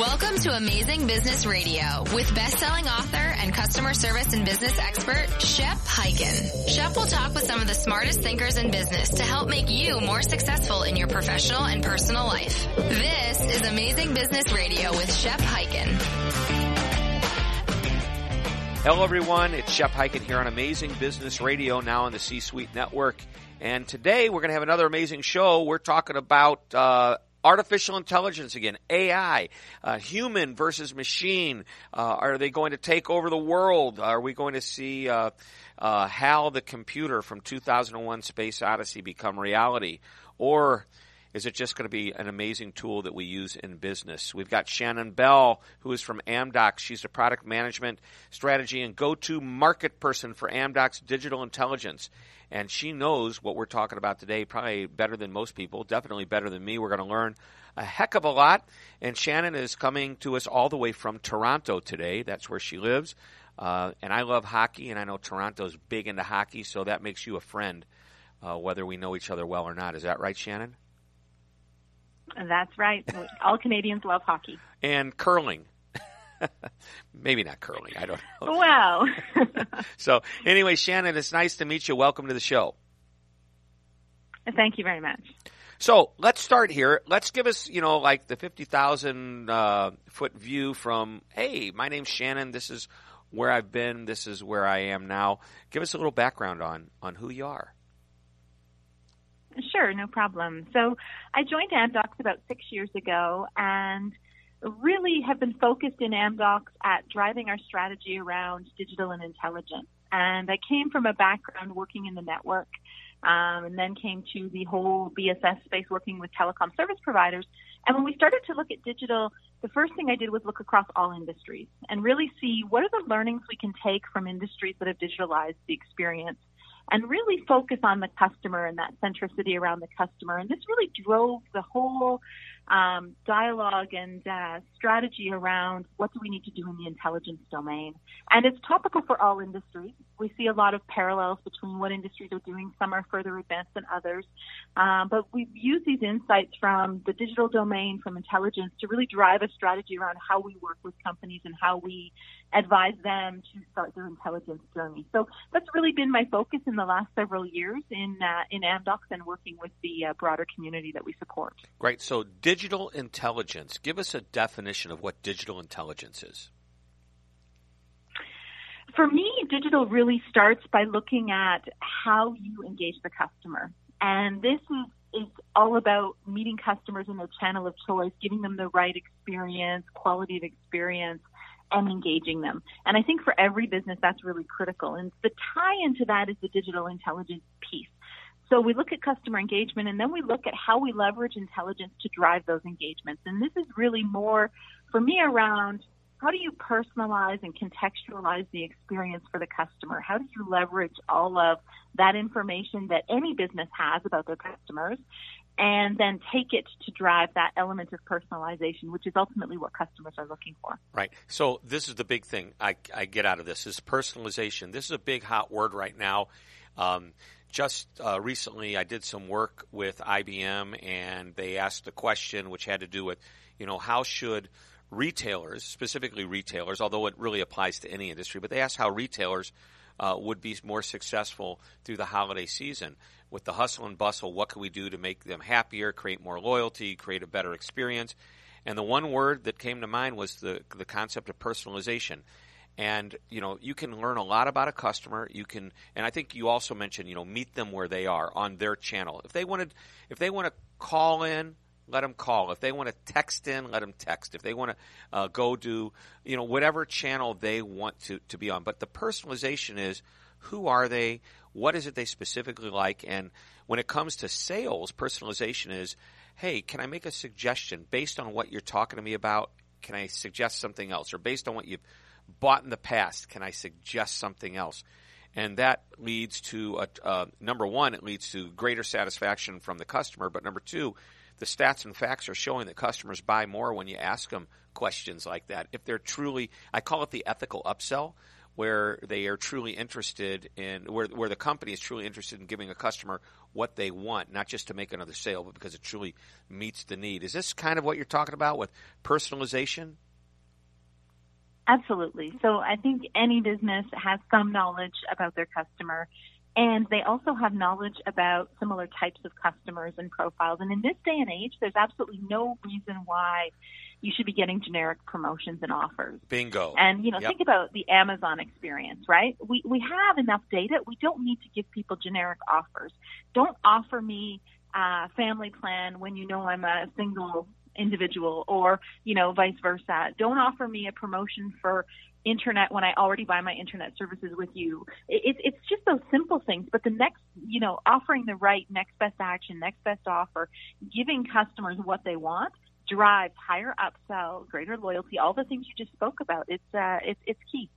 Welcome to Amazing Business Radio with best-selling author and customer service and business expert Shep Hyken. Shep will talk with some of the smartest thinkers in business to help make you more successful in your professional and personal life. This is Amazing Business Radio with Shep Hyken. Hello, everyone. It's Shep Hyken here on Amazing Business Radio, now on the C-Suite Network. And today we're going to have another amazing show. We're talking about uh, artificial intelligence again, AI, uh, human versus machine. Uh, are they going to take over the world? Are we going to see uh, uh HAL the computer from 2001 Space Odyssey become reality? Or is it just going to be an amazing tool that we use in business? We've got Shannon Bell, who is from Amdocs. She's a product management strategy and go-to market person for Amdocs digital intelligence and she knows what we're talking about today probably better than most people, definitely better than me. We're going to learn a heck of a lot. And Shannon is coming to us all the way from Toronto today. That's where she lives. Uh, and I love hockey, and I know Toronto's big into hockey, so that makes you a friend, uh, whether we know each other well or not. Is that right, Shannon? That's right. All Canadians love hockey. And curling. Maybe not curling. I don't know. Well. so anyway, Shannon, it's nice to meet you. Welcome to the show. Thank you very much. So let's start here. Let's give us, you know, like the 50,000 uh, foot view from, hey, my name's Shannon. This is where I've been. This is where I am now. Give us a little background on, on who you are. Sure, no problem. So I joined Amdocs about six years ago and – really have been focused in Amdocs at driving our strategy around digital and intelligence. And I came from a background working in the network, um, and then came to the whole BSS space working with telecom service providers. And when we started to look at digital, the first thing I did was look across all industries and really see what are the learnings we can take from industries that have digitalized the experience and really focus on the customer and that centricity around the customer. And this really drove the whole um, dialogue and uh, strategy around what do we need to do in the intelligence domain. And it's topical for all industries. We see a lot of parallels between what industries are doing. Some are further advanced than others. Um, but we've used these insights from the digital domain, from intelligence, to really drive a strategy around how we work with companies and how we advise them to start their intelligence journey. So that's really been my focus in the last several years in uh, in Amdocs and working with the uh, broader community that we support. Great. So digital intelligence. Give us a definition of what digital intelligence is. For me, digital really starts by looking at how you engage the customer. And this is, is all about meeting customers in their channel of choice, giving them the right experience, quality of experience, and engaging them. And I think for every business, that's really critical. And the tie into that is the digital intelligence piece. So we look at customer engagement and then we look at how we leverage intelligence to drive those engagements. And this is really more for me around how do you personalize and contextualize the experience for the customer? How do you leverage all of that information that any business has about their customers and then take it to drive that element of personalization, which is ultimately what customers are looking for. Right. So this is the big thing I, I get out of this is personalization. This is a big hot word right now. Um, just uh, recently, I did some work with IBM, and they asked a question which had to do with, you know, how should retailers, specifically retailers, although it really applies to any industry, but they asked how retailers uh, would be more successful through the holiday season. With the hustle and bustle, what can we do to make them happier, create more loyalty, create a better experience? And the one word that came to mind was the the concept of personalization. And you know, you can learn a lot about a customer. You can, and I think you also mentioned, you know, meet them where they are on their channel. If they wanted, if they want to call in, let them call. If they want to text in, let them text. If they want to uh, go do, you know, whatever channel they want to, to be on. But the personalization is who are they? What is it they specifically like? And when it comes to sales, personalization is, hey, can I make a suggestion based on what you're talking to me about? Can I suggest something else? Or based on what you've bought in the past, can I suggest something else? And that leads to, a, uh, number one, it leads to greater satisfaction from the customer. But number two, the stats and facts are showing that customers buy more when you ask them questions like that. If they're truly, I call it the ethical upsell, where they are truly interested in where where the company is truly interested in giving a customer what they want, not just to make another sale, but because it truly meets the need. Is this kind of what you're talking about with personalization? Absolutely. So I think any business has some knowledge about their customer and they also have knowledge about similar types of customers and profiles. And in this day and age, there's absolutely no reason why you should be getting generic promotions and offers. Bingo. And you know, Yep. think about the Amazon experience, right? We we have enough data. We don't need to give people generic offers. Don't offer me a family plan when you know I'm a single individual or, you know, vice versa. Don't offer me a promotion for internet when I already buy my internet services with you. It, it, it's just those simple things. But the next, you know, offering the right next best action, next best offer, giving customers what they want drives higher upsell, greater loyalty, all the things you just spoke about. It's uh, it's it's key.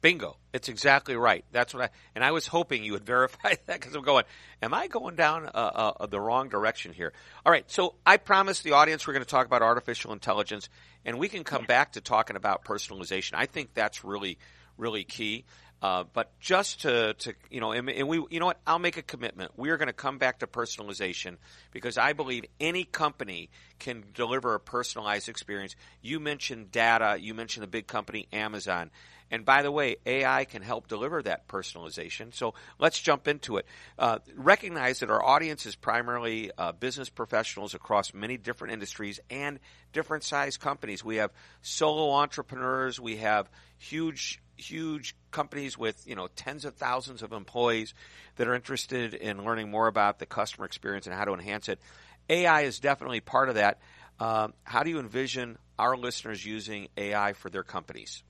Bingo. It's exactly right. That's what I, and I was hoping you would verify that because I'm going, am I going down uh, uh, the wrong direction here? All right. So I promised the audience we're going to talk about artificial intelligence and we can come back to talking about personalization. I think that's really, really key. Uh, but just to, to you know, and, and we, you know what? I'll make a commitment. We are going to come back to personalization because I believe any company can deliver a personalized experience. You mentioned data. You mentioned the big company Amazon. And by the way, AI can help deliver that personalization. So let's jump into it. Uh, recognize that our audience is primarily uh, business professionals across many different industries and different size companies. We have solo entrepreneurs. We have huge, huge companies with you know tens of thousands of employees that are interested in learning more about the customer experience and how to enhance it. AI is definitely part of that. Um, how do you envision our listeners using AI for their companies?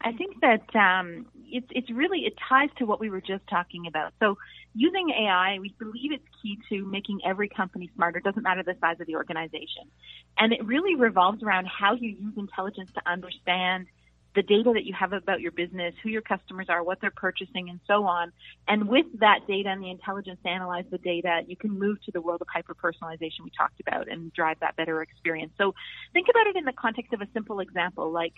I think that um, it's it's really it ties to what we were just talking about. So using AI, we believe it's key to making every company smarter. It doesn't matter the size of the organization, and it really revolves around how you use intelligence to understand the data that you have about your business, who your customers are, what they're purchasing, and so on. And with that data and the intelligence to analyze the data, you can move to the world of hyper personalization we talked about and drive that better experience. So think about it in the context of a simple example like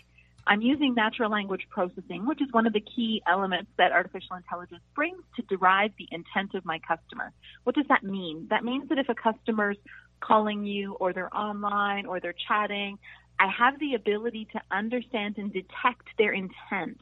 I'm using natural language processing, which is one of the key elements that artificial intelligence brings to derive the intent of my customer. What does that mean? That means that if a customer's calling you or they're online or they're chatting, I have the ability to understand and detect their intent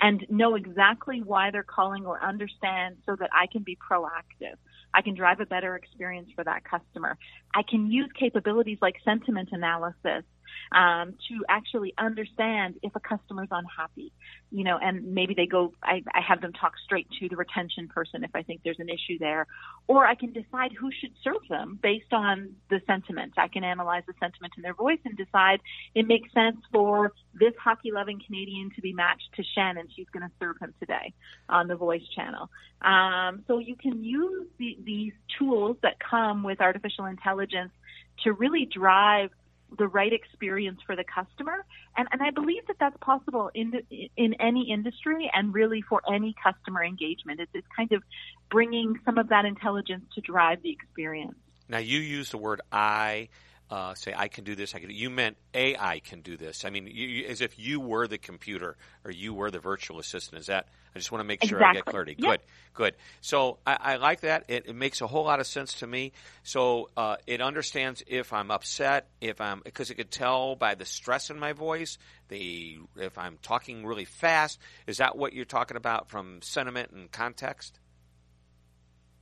and know exactly why they're calling or understand so that I can be proactive. I can drive a better experience for that customer. I can use capabilities like sentiment analysis um, to actually understand if a customer's unhappy, you know, and maybe they go, I, I have them talk straight to the retention person if I think there's an issue there, or I can decide who should serve them based on the sentiment. I can analyze the sentiment in their voice and decide it makes sense for this hockey loving Canadian to be matched to Shannon. She's going to serve him today on the voice channel. Um, so you can use the, these tools that come with artificial intelligence to really drive the right experience for the customer. And, and I believe that that's possible in, in any industry and really for any customer engagement. It's, it's kind of bringing some of that intelligence to drive the experience. Now, you use the word I. Uh, say I can do this. I can. You meant AI can do this. I mean, you, you, as if you were the computer or you were the virtual assistant. Is that? I just want to make sure exactly. I get clarity. Yep. Good, good. So I, I like that. It, it, makes a whole lot of sense to me. So uh, it understands if I'm upset, if I'm because it could tell by the stress in my voice, the if I'm talking really fast. Is that what you're talking about from sentiment and context?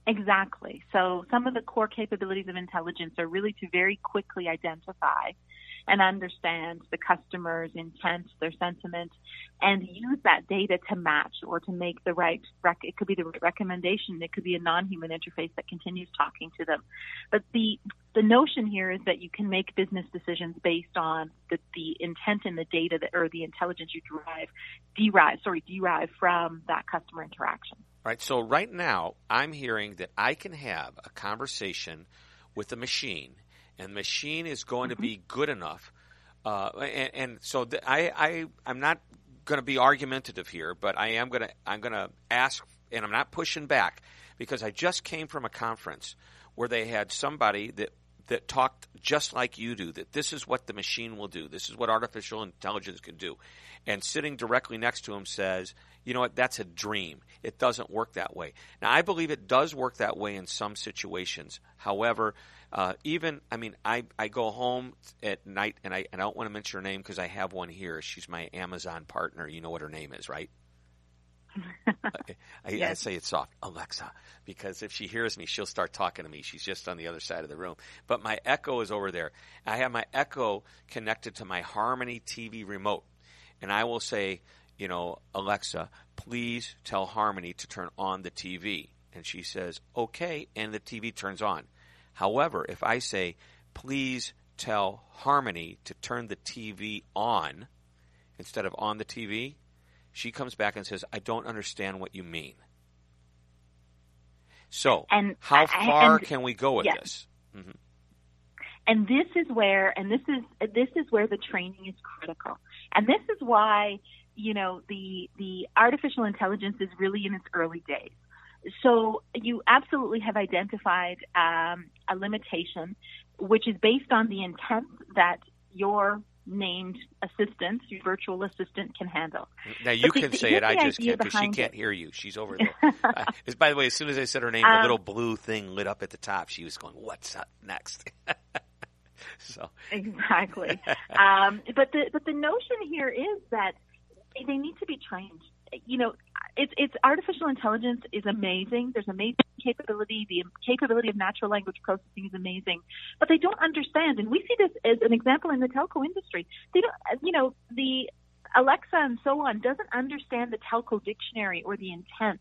Exactly. So some of the core capabilities of intelligence are really to very quickly identify and understand the customer's intent, their sentiment, and use that data to match or to make the right, rec- it could be the recommendation, it could be a non-human interface that continues talking to them. But the, the notion here is that you can make business decisions based on the, the intent and the data that, or the intelligence you derive, derive, sorry, derive from that customer interaction. Right. So right now, I'm hearing that I can have a conversation with a machine, and the machine is going mm-hmm. to be good enough. Uh, and, and, so th- I, I, I'm not going to be argumentative here, but I am going to, I'm going to ask, and I'm not pushing back because I just came from a conference where they had somebody that that talked just like you do, that this is what the machine will do, this is what artificial intelligence can do, and sitting directly next to him says, you know what, that's a dream. It doesn't work that way. Now, I believe it does work that way in some situations. However, uh, even, I mean, I, I go home at night, and I, and I don't want to mention her name because I have one here. She's my Amazon partner. You know what her name is, right? I, yes. I, say it soft, Alexa, because if she hears me, she'll start talking to me. She's just on the other side of the room. But my Echo is over there. I have my Echo connected to my Harmony TV remote, and I will say, you know, Alexa, please tell Harmony to turn on the TV. And she says, okay, and the TV turns on. However, if I say, please tell Harmony to turn the TV on instead of on the TV, she comes back and says, I don't understand what you mean. So, and, how far and, can we go with this? Mm-hmm. And this is where, and this is this is where the training is critical. And this is why, you know, the the artificial intelligence is really in its early days. So you absolutely have identified um, a limitation, which is based on the intent that your named assistant, your virtual assistant can handle. Now you can the, say it, I just can't because she can't hear you. She's over there. uh, by the way, as soon as I said her name, um, the little blue thing lit up at the top. She was going, "What's up next?" so exactly. um, but the but the notion here is that they need to be trained you know, it's it's artificial intelligence is amazing. There's amazing capability. The capability of natural language processing is amazing, but they don't understand. And we see this as an example in the telco industry. They don't, you know, the Alexa and so on doesn't understand the telco dictionary or the intent.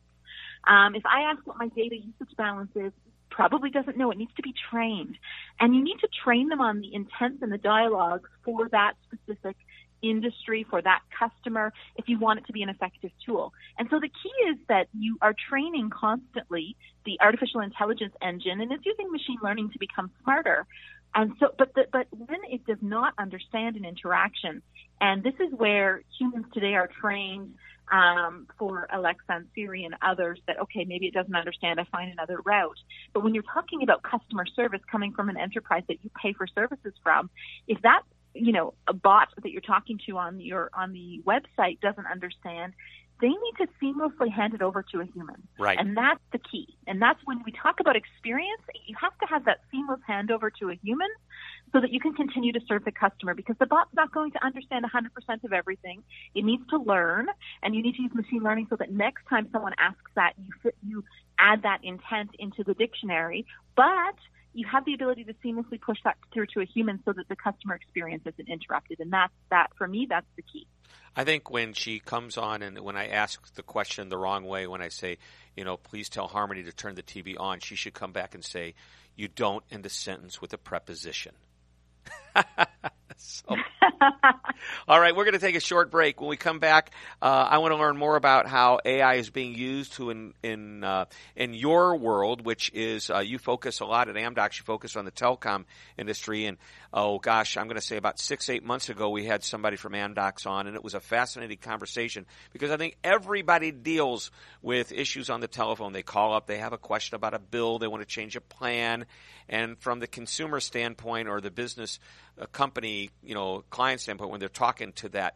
Um, if I ask what my data usage balance is, probably doesn't know. It needs to be trained. And you need to train them on the intent and the dialogues for that specific industry, for that customer, if you want it to be an effective tool. And so the key is that you are training constantly the artificial intelligence engine and it's using machine learning to become smarter. And so, but the, but when it does not understand an interaction, and this is where humans today are trained um, for Alexa and Siri and others that okay, maybe it doesn't understand. I find another route. But when you're talking about customer service coming from an enterprise that you pay for services from, if that you know a bot that you're talking to on your on the website doesn't understand they need to seamlessly hand it over to a human. Right. And that's the key. And that's when we talk about experience you have to have that seamless handover to a human so that you can continue to serve the customer because the bot's not going to understand 100% of everything. It needs to learn and you need to use machine learning so that next time someone asks that you fit, you add that intent into the dictionary. But you have the ability to seamlessly push that through to a human so that the customer experience isn't interrupted. And that's that for me, that's the key. I think when she comes on and when I ask the question the wrong way, when I say, you know, please tell Harmony to turn the TV on, she should come back and say, you don't end a sentence with a preposition. so, all right, we're going to take a short break. When we come back, uh, I want to learn more about how AI is being used to in in uh, in your world, which is uh, you focus a lot at Amdocs. You focus on the telecom industry, and oh gosh, I'm going to say about six eight months ago we had somebody from Amdocs on, and it was a fascinating conversation because I think everybody deals with issues on the telephone. They call up, they have a question about a bill, they want to change a plan, and from the consumer standpoint or the business uh, company, you know, client standpoint, when they're talking to that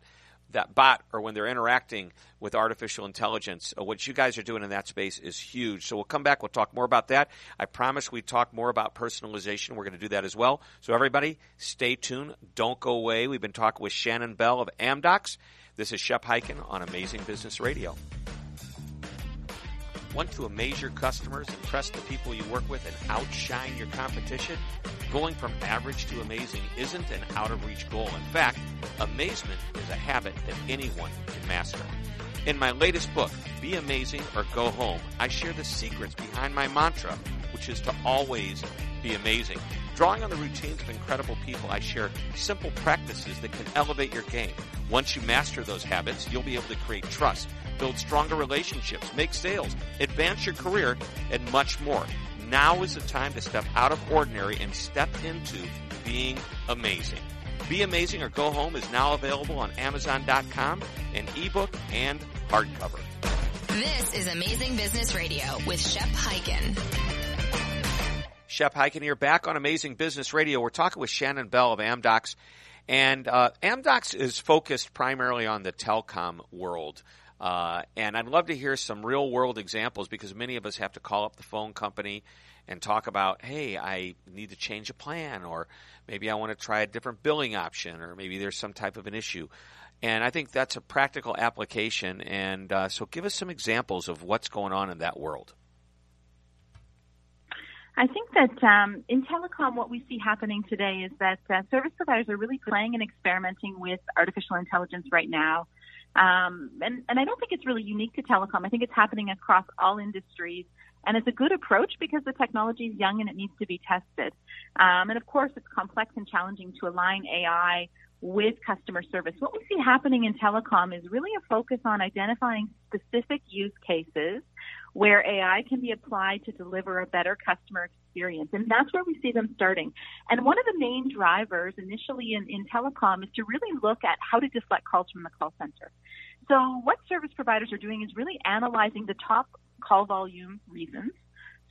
that bot or when they're interacting with artificial intelligence. Uh, what you guys are doing in that space is huge. So we'll come back. We'll talk more about that. I promise we talk more about personalization. We're going to do that as well. So everybody, stay tuned. Don't go away. We've been talking with Shannon Bell of Amdocs. This is Shep Hyken on Amazing Business Radio. Want to amaze your customers, impress the people you work with, and outshine your competition? Going from average to amazing isn't an out of reach goal. In fact, amazement is a habit that anyone can master. In my latest book, Be Amazing or Go Home, I share the secrets behind my mantra, which is to always be amazing. Drawing on the routines of incredible people, I share simple practices that can elevate your game. Once you master those habits, you'll be able to create trust build stronger relationships, make sales, advance your career, and much more. Now is the time to step out of ordinary and step into being amazing. Be Amazing or Go Home is now available on Amazon.com in ebook and hardcover. This is Amazing Business Radio with Shep Hyken. Shep Hyken here, back on Amazing Business Radio. We're talking with Shannon Bell of Amdocs. And uh, Amdocs is focused primarily on the telecom world. Uh, and I'd love to hear some real world examples because many of us have to call up the phone company and talk about, hey, I need to change a plan, or maybe I want to try a different billing option, or maybe there's some type of an issue. And I think that's a practical application. And uh, so give us some examples of what's going on in that world. I think that um, in telecom, what we see happening today is that uh, service providers are really playing and experimenting with artificial intelligence right now. Um, and, and I don't think it's really unique to telecom. I think it's happening across all industries. And it's a good approach because the technology is young and it needs to be tested. Um, and of course, it's complex and challenging to align AI with customer service. What we see happening in telecom is really a focus on identifying specific use cases where AI can be applied to deliver a better customer experience. And that's where we see them starting. And one of the main drivers initially in, in telecom is to really look at how to deflect calls from the call center. So what service providers are doing is really analyzing the top call volume reasons.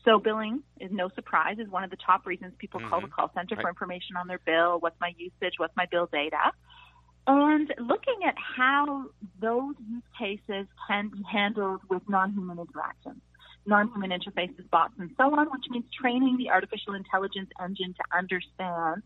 So billing is no surprise is one of the top reasons people mm-hmm. call the call center right. for information on their bill, what's my usage, what's my bill data. And looking at how those use cases can be handled with non-human interactions, non-human interfaces, bots, and so on, which means training the artificial intelligence engine to understand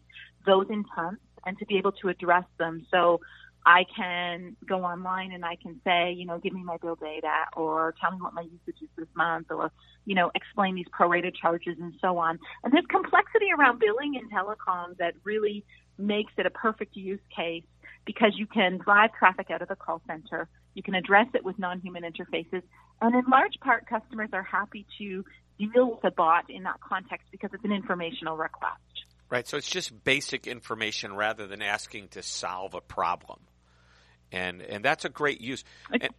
those intents and to be able to address them. So I can go online and I can say, you know, give me my bill data or tell me what my usage is this month or, you know, explain these prorated charges and so on. And there's complexity around billing in telecom that really makes it a perfect use case because you can drive traffic out of the call center. You can address it with non-human interfaces. And in large part, customers are happy to deal with a bot in that context because it's an informational request. Right. So it's just basic information rather than asking to solve a problem. And, and that's a great use. And,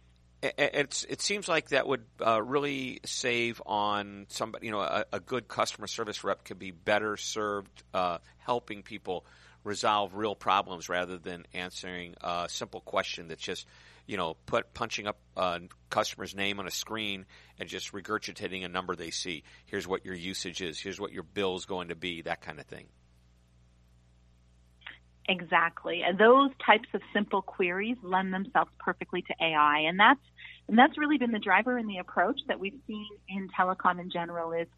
it's, it seems like that would uh, really save on somebody, you know, a, a, good customer service rep could be better served uh, helping people resolve real problems rather than answering a simple question that's just you know put punching up a customer's name on a screen and just regurgitating a number they see. Here's what your usage is. Here's what your bill is going to be that kind of thing. Exactly. And those types of simple queries lend themselves perfectly to ai and that's and that's really been the driver in the approach that we've seen in telecom in general is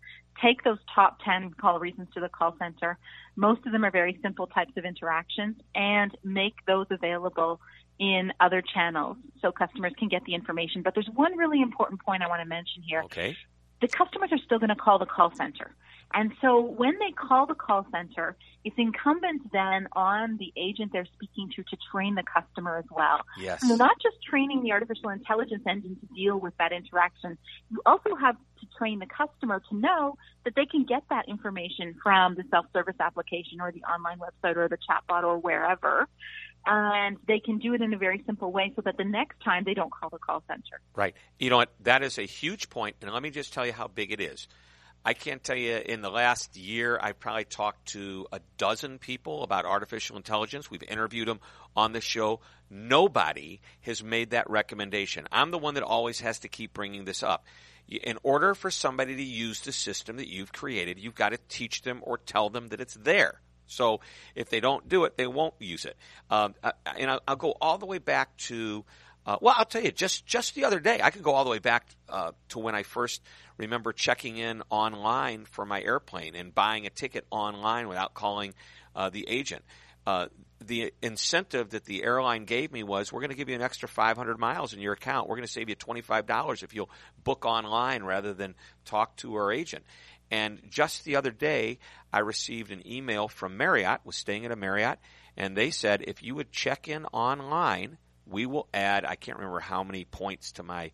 take those top 10 call reasons to the call center. Most of them are very simple types of interactions and make those available in other channels so customers can get the information. But there's one really important point I want to mention here. Okay. The customers are still going to call the call center. And so when they call the call center, it's incumbent then on the agent they're speaking to to train the customer as well. Yes. So not just training the artificial intelligence engine to deal with that interaction, you also have to train the customer to know that they can get that information from the self-service application or the online website or the chatbot or wherever. And they can do it in a very simple way so that the next time they don't call the call center. Right. You know what? That is a huge point, and let me just tell you how big it is. I can't tell you in the last year, I've probably talked to a dozen people about artificial intelligence. We've interviewed them on the show. Nobody has made that recommendation. I'm the one that always has to keep bringing this up. In order for somebody to use the system that you've created, you've got to teach them or tell them that it's there. So if they don't do it, they won't use it. Um, and I'll, I'll, go all the way back to uh, well, I'll tell you, just just the other day, I could go all the way back uh, to when I first remember checking in online for my airplane and buying a ticket online without calling uh, the agent. Uh, the incentive that the airline gave me was, we're going to give you an extra 500 miles in your account. We're going to save you $25 if you'll book online rather than talk to our agent. And just the other day, I received an email from Marriott, was staying at a Marriott, and they said if you would check in online we will add I can't remember how many points to my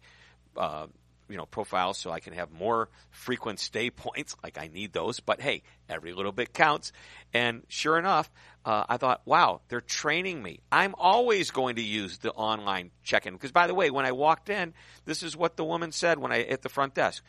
uh, you know profile so I can have more frequent stay points. Like I need those, but hey, every little bit counts. And sure enough, uh, I thought, wow, they're training me. I'm always going to use the online check-in because, by the way, when I walked in, this is what the woman said when I at the front desk.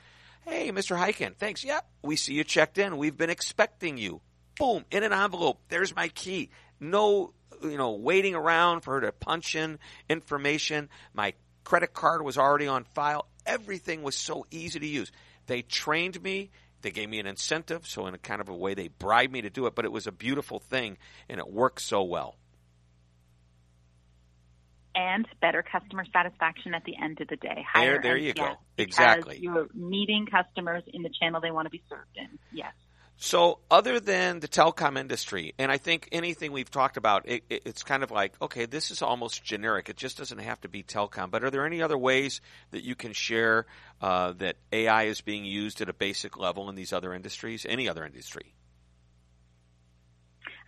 Hey, Mr. Hyken, thanks. Yep, we see you checked in. We've been expecting you. Boom, in an envelope. There's my key. No you know, waiting around for her to punch in information. My credit card was already on file. Everything was so easy to use. They trained me They gave me an incentive, so in a kind of a way, they bribed me to do it. But it was a beautiful thing, and it worked so well. And better customer satisfaction at the end of the day. Higher there, there you go. Exactly. You're meeting customers in the channel they want to be served in. Yes. So, other than the telecom industry, and I think anything we've talked about, it, it, it's kind of like, okay, this is almost generic. It just doesn't have to be telecom. But are there any other ways that you can share uh, that AI is being used at a basic level in these other industries, any other industry?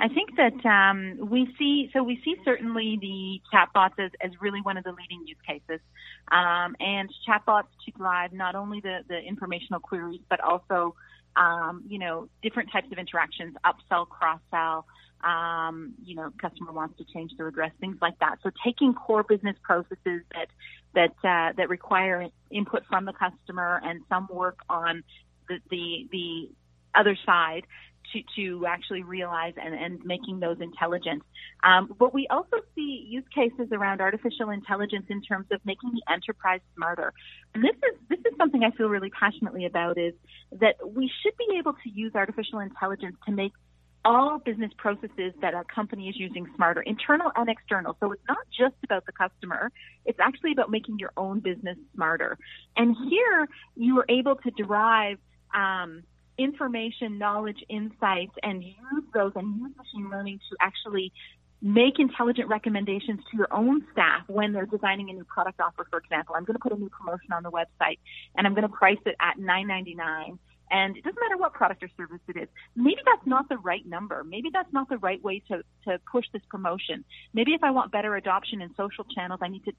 I think that um, we see so we see certainly the chatbots as, as really one of the leading use cases, um, and chatbots to drive not only the, the informational queries but also um, you know, different types of interactions, upsell, cross sell, um, you know, customer wants to change their address, things like that. So taking core business processes that that uh, that require input from the customer and some work on the the, the other side to, to actually realize and, and making those intelligent. Um, but we also see use cases around artificial intelligence in terms of making the enterprise smarter. And this is this is something I feel really passionately about is that we should be able to use artificial intelligence to make all business processes that a company is using smarter, internal and external. So it's not just about the customer. It's actually about making your own business smarter. And here you are able to derive um, information, knowledge, insights, and use those and use machine learning to actually make intelligent recommendations to your own staff when they're designing a new product offer, for example. I'm going to put a new promotion on the website and I'm going to price it at $9.99. And it doesn't matter what product or service it is. Maybe that's not the right number. Maybe that's not the right way to, to push this promotion. Maybe if I want better adoption in social channels, I need to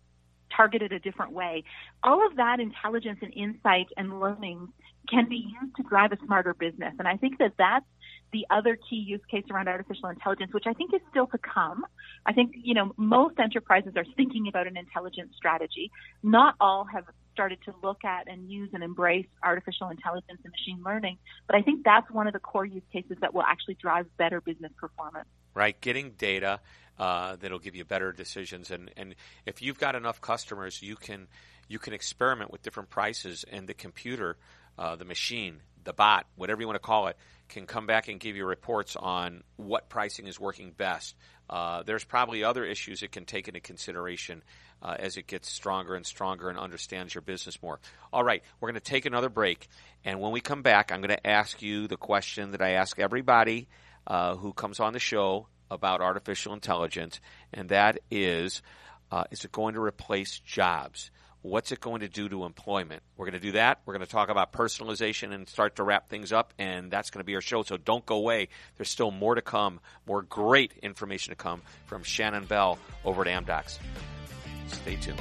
target it a different way. All of that intelligence and insight and learning can be used to drive a smarter business. And I think that that's the other key use case around artificial intelligence, which I think is still to come. I think, you know, most enterprises are thinking about an intelligence strategy. Not all have started to look at and use and embrace artificial intelligence and machine learning, but I think that's one of the core use cases that will actually drive better business performance. Right, getting data uh, that'll give you better decisions, and and if you've got enough customers, you can you can experiment with different prices, and the computer uh, the machine, the bot, whatever you want to call it, can come back and give you reports on what pricing is working best. Uh, there's probably other issues it can take into consideration uh, as it gets stronger and stronger and understands your business more. All right, we're going to take another break, and when we come back, I'm going to ask you the question that I ask everybody uh, who comes on the show about artificial intelligence, and that is, uh, is it going to replace jobs? What's it going to do to employment? We're going to do that. We're going to talk about personalization and start to wrap things up, and that's going to be our show. So don't go away. There's still more to come, more great information to come from Shannon Bell over at Amdocs. Stay tuned.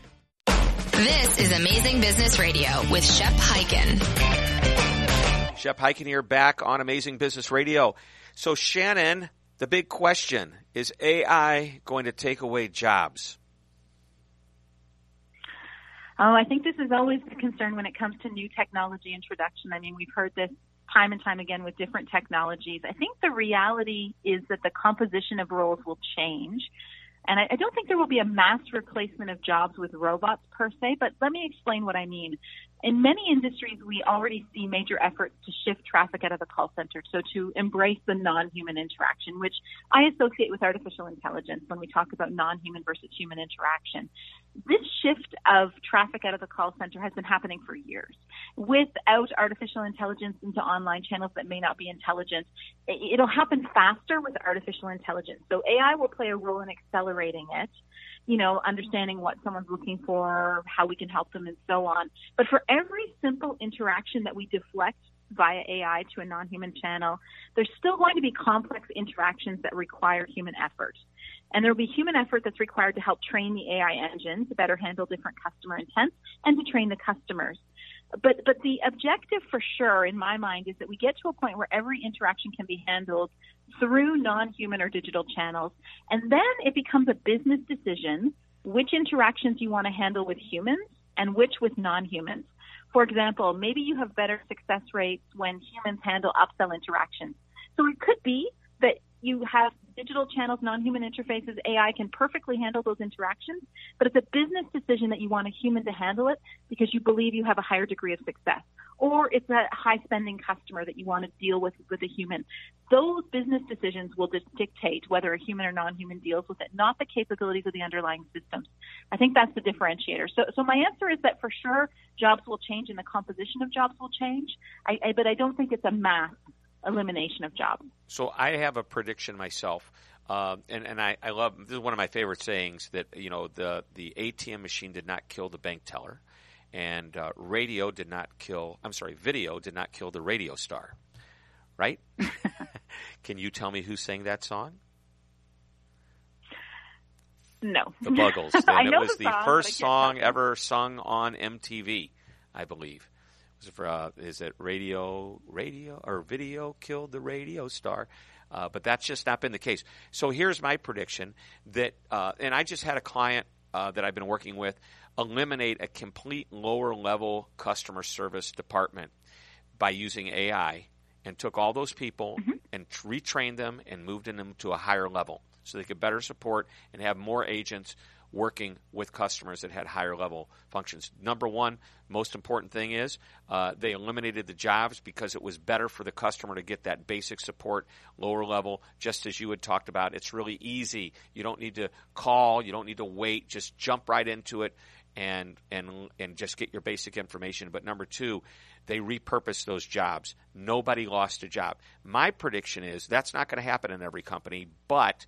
This is Amazing Business Radio with Shep Hyken. Shep Hyken here back on Amazing Business Radio. So Shannon, the big question is AI going to take away jobs? Oh, I think this is always the concern when it comes to new technology introduction. I mean, we've heard this time and time again with different technologies. I think the reality is that the composition of roles will change. And I, I don't think there will be a mass replacement of jobs with robots per se, but let me explain what I mean in many industries, we already see major efforts to shift traffic out of the call center, so to embrace the non-human interaction, which I associate with artificial intelligence when we talk about non-human versus human interaction. This shift of traffic out of the call center has been happening for years. Without artificial intelligence into online channels that may not be intelligent, it'll happen faster with artificial intelligence. So AI will play a role in accelerating it you know, understanding what someone's looking for, how we can help them, and so on. But for every simple interaction that we deflect via AI to a non-human channel, there's still going to be complex interactions that require human effort. And there will be human effort that's required to help train the AI engine to better handle different customer intents and to train the customers. But but the objective for sure in my mind is that we get to a point where every interaction can be handled through non-human or digital channels. And then it becomes a business decision which interactions you want to handle with humans and which with non-humans. For example maybe you have better success rates when humans handle upsell interactions. So it could be you have digital channels, non-human interfaces, AI can perfectly handle those interactions, but it's a business decision that you want a human to handle it because you believe you have a higher degree of success. Or it's a high spending customer that you want to deal with with a human. Those business decisions will dictate whether a human or non-human deals with it, not the capabilities of the underlying systems. I think that's the differentiator. So, so my answer is that for sure jobs will change and the composition of jobs will change, I, I, but I don't think it's a mass elimination of jobs. So I have a prediction myself. Uh, and and I, I love this is one of my favorite sayings that you know the the ATM machine did not kill the bank teller, and uh, radio did not kill I'm sorry video did not kill the radio star, right? Can you tell me who sang that song? No, the Buggles. And it was the, the first song ever sung on MTV, I believe. For, uh, is it radio, radio or video killed the radio star? Uh, but that's just not been the case. So here's my prediction that, uh, and I just had a client uh, that I've been working with eliminate a complete lower level customer service department by using AI and took all those people mm-hmm. and retrained them and moved them to a higher level so they could better support and have more agents working with customers that had higher level functions. Number one, most important thing is uh, they eliminated the jobs because it was better for the customer to get that basic support, lower level, just as you had talked about. It's really easy. You don't need to call, you don't need to wait, just jump right into it and and and just get your basic information. But number two, they repurposed those jobs. Nobody lost a job. My prediction is that's not going to happen in every company, but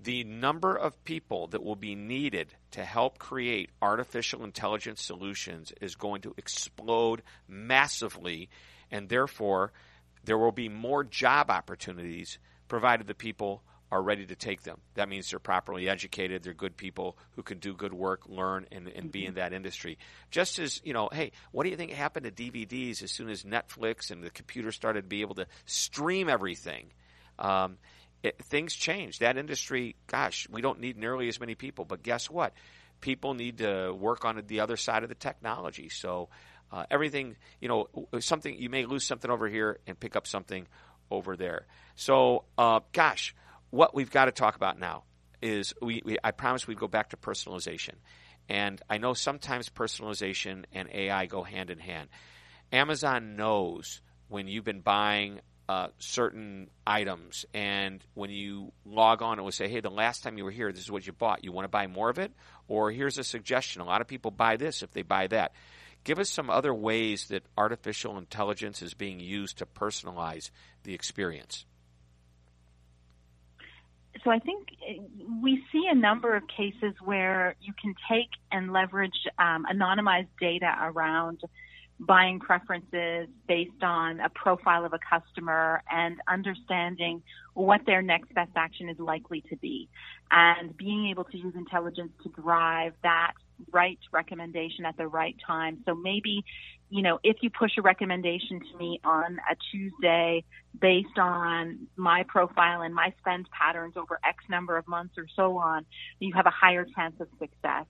the number of people that will be needed to help create artificial intelligence solutions is going to explode massively, and therefore there will be more job opportunities provided the people are ready to take them. That means they're properly educated, they're good people who can do good work, learn, and, and be in that industry. Just as, you know, hey, what do you think happened to DVDs as soon as Netflix and the computer started to be able to stream everything? Um, it, things change. That industry, gosh, we don't need nearly as many people, but guess what? People need to work on the other side of the technology. So uh, everything, you know, something you may lose something over here and pick up something over there. So, uh, gosh, what we've got to talk about now is we, we I promise we'd go back to personalization. And I know sometimes personalization and AI go hand in hand. Amazon knows when you've been buying uh, certain items, and when you log on, it will say, "Hey, the last time you were here, this is what you bought. You want to buy more of it?" Or here's a suggestion: a lot of people buy this if they buy that. Give us some other ways that artificial intelligence is being used to personalize the experience. So I think uh, we see a number of cases where you can take and leverage um, anonymized data around buying preferences based on a profile of a customer and understanding what their next best action is likely to be and being able to use intelligence to drive that right recommendation at the right time. So maybe, you know, if you push a recommendation to me on a Tuesday based on my profile and my spend patterns over X number of months or so on, you have a higher chance of success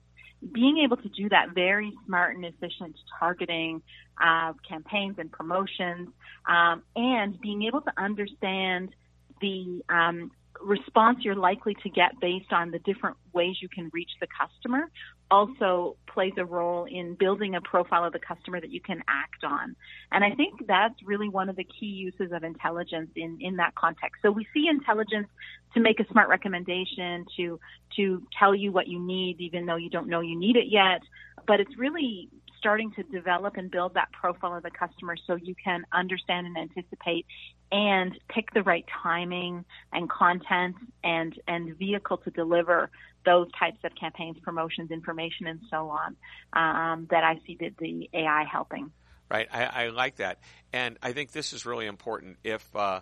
being able to do that very smart and efficient targeting of campaigns and promotions, um, and being able to understand the um, response you're likely to get based on the different ways you can reach the customer also plays a role in building a profile of the customer that you can act on. And I think that's really one of the key uses of intelligence in, in that context. So we see intelligence to make a smart recommendation, to to tell you what you need even though you don't know you need it yet. But it's really starting to develop and build that profile of the customer so you can understand and anticipate and pick the right timing and content and and vehicle to deliver those types of campaigns, promotions, information, and so on um, that I see the, the AI helping. Right, I, I, like that, and I think this is really important. If uh,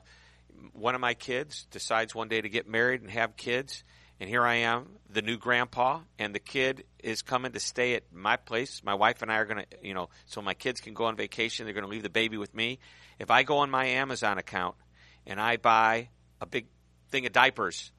one of my kids decides one day to get married and have kids, and here I am, the new grandpa, and the kid is coming to stay at my place. My wife and I are going to, you know, so my kids can go on vacation. They're going to leave the baby with me. If I go on my Amazon account and I buy a big thing of diapers,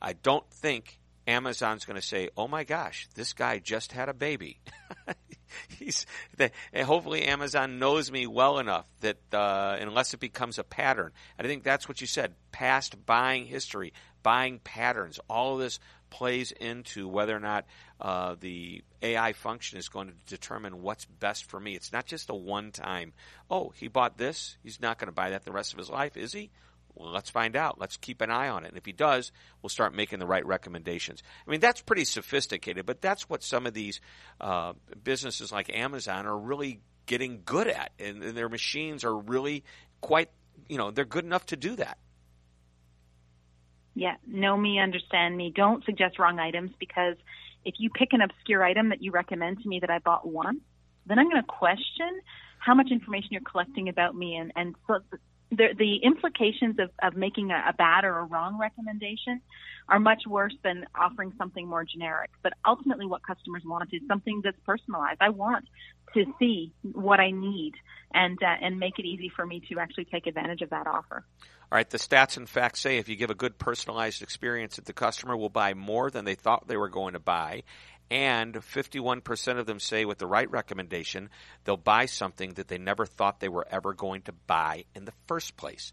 I don't think Amazon's going to say, "Oh my gosh, this guy just had a baby." He's the, hopefully Amazon knows me well enough that uh, unless it becomes a pattern, I think that's what you said. Past buying history, buying patterns, all of this plays into whether or not uh, the AI function is going to determine what's best for me. It's not just a one-time. Oh, he bought this. He's not going to buy that the rest of his life, is he? Well, let's find out. Let's keep an eye on it. And if he does, we'll start making the right recommendations. I mean, that's pretty sophisticated, but that's what some of these uh, businesses like Amazon are really getting good at. And, and their machines are really quite, you know, they're good enough to do that. Yeah, know me, understand me. Don't suggest wrong items because if you pick an obscure item that you recommend to me that I bought once, then I'm going to question how much information you're collecting about me and, and so the, the implications of, of making a, a bad or a wrong recommendation are much worse than offering something more generic. But ultimately, what customers want is something that's personalized. I want to see what I need and uh, and make it easy for me to actually take advantage of that offer. All right, the stats and facts say if you give a good personalized experience that the customer will buy more than they thought they were going to buy and 51% of them say with the right recommendation, they'll buy something that they never thought they were ever going to buy in the first place,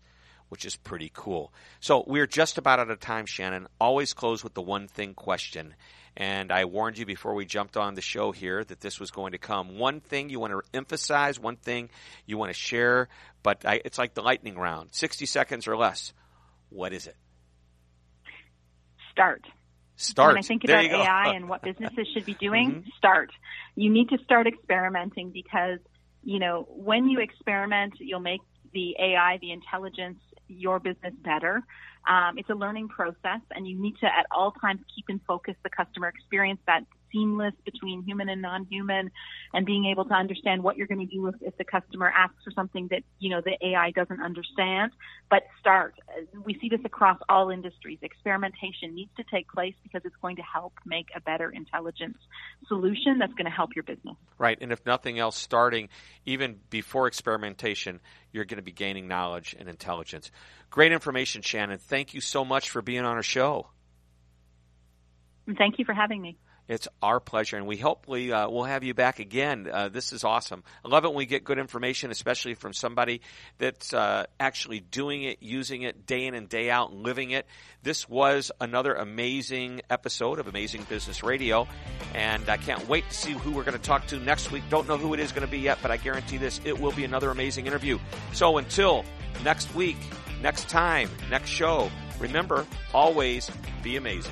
which is pretty cool. So we're just about out of time, Shannon. Always close with the one thing question. And I warned you before we jumped on the show here that this was going to come. One thing you want to emphasize, one thing you want to share, but I, it's like the lightning round 60 seconds or less. What is it? Start. Start. When I think about AI and what businesses should be doing, mm-hmm. start. You need to start experimenting because, you know, when you experiment, you'll make the AI, the intelligence, your business better. Um, it's a learning process, and you need to at all times keep in focus the customer experience, that seamless between human and non-human and being able to understand what you're going to do if, if the customer asks for something that, you know, the AI doesn't understand. But start. We see this across all industries. Experimentation needs to take place because it's going to help make a better intelligence solution that's going to help your business. Right. And if nothing else, starting even before experimentation, you're going to be gaining knowledge and intelligence. Great information, Shannon. Thank you so much for being on our show. Thank you for having me. It's our pleasure, and we hopefully uh, will have you back again. Uh, this is awesome. I love it when we get good information, especially from somebody that's uh, actually doing it, using it day in and day out, and living it. This was another amazing episode of Amazing Business Radio, and I can't wait to see who we're going to talk to next week. Don't know who it is going to be yet, but I guarantee this it will be another amazing interview. So until next week, next time, next show, remember always be amazing.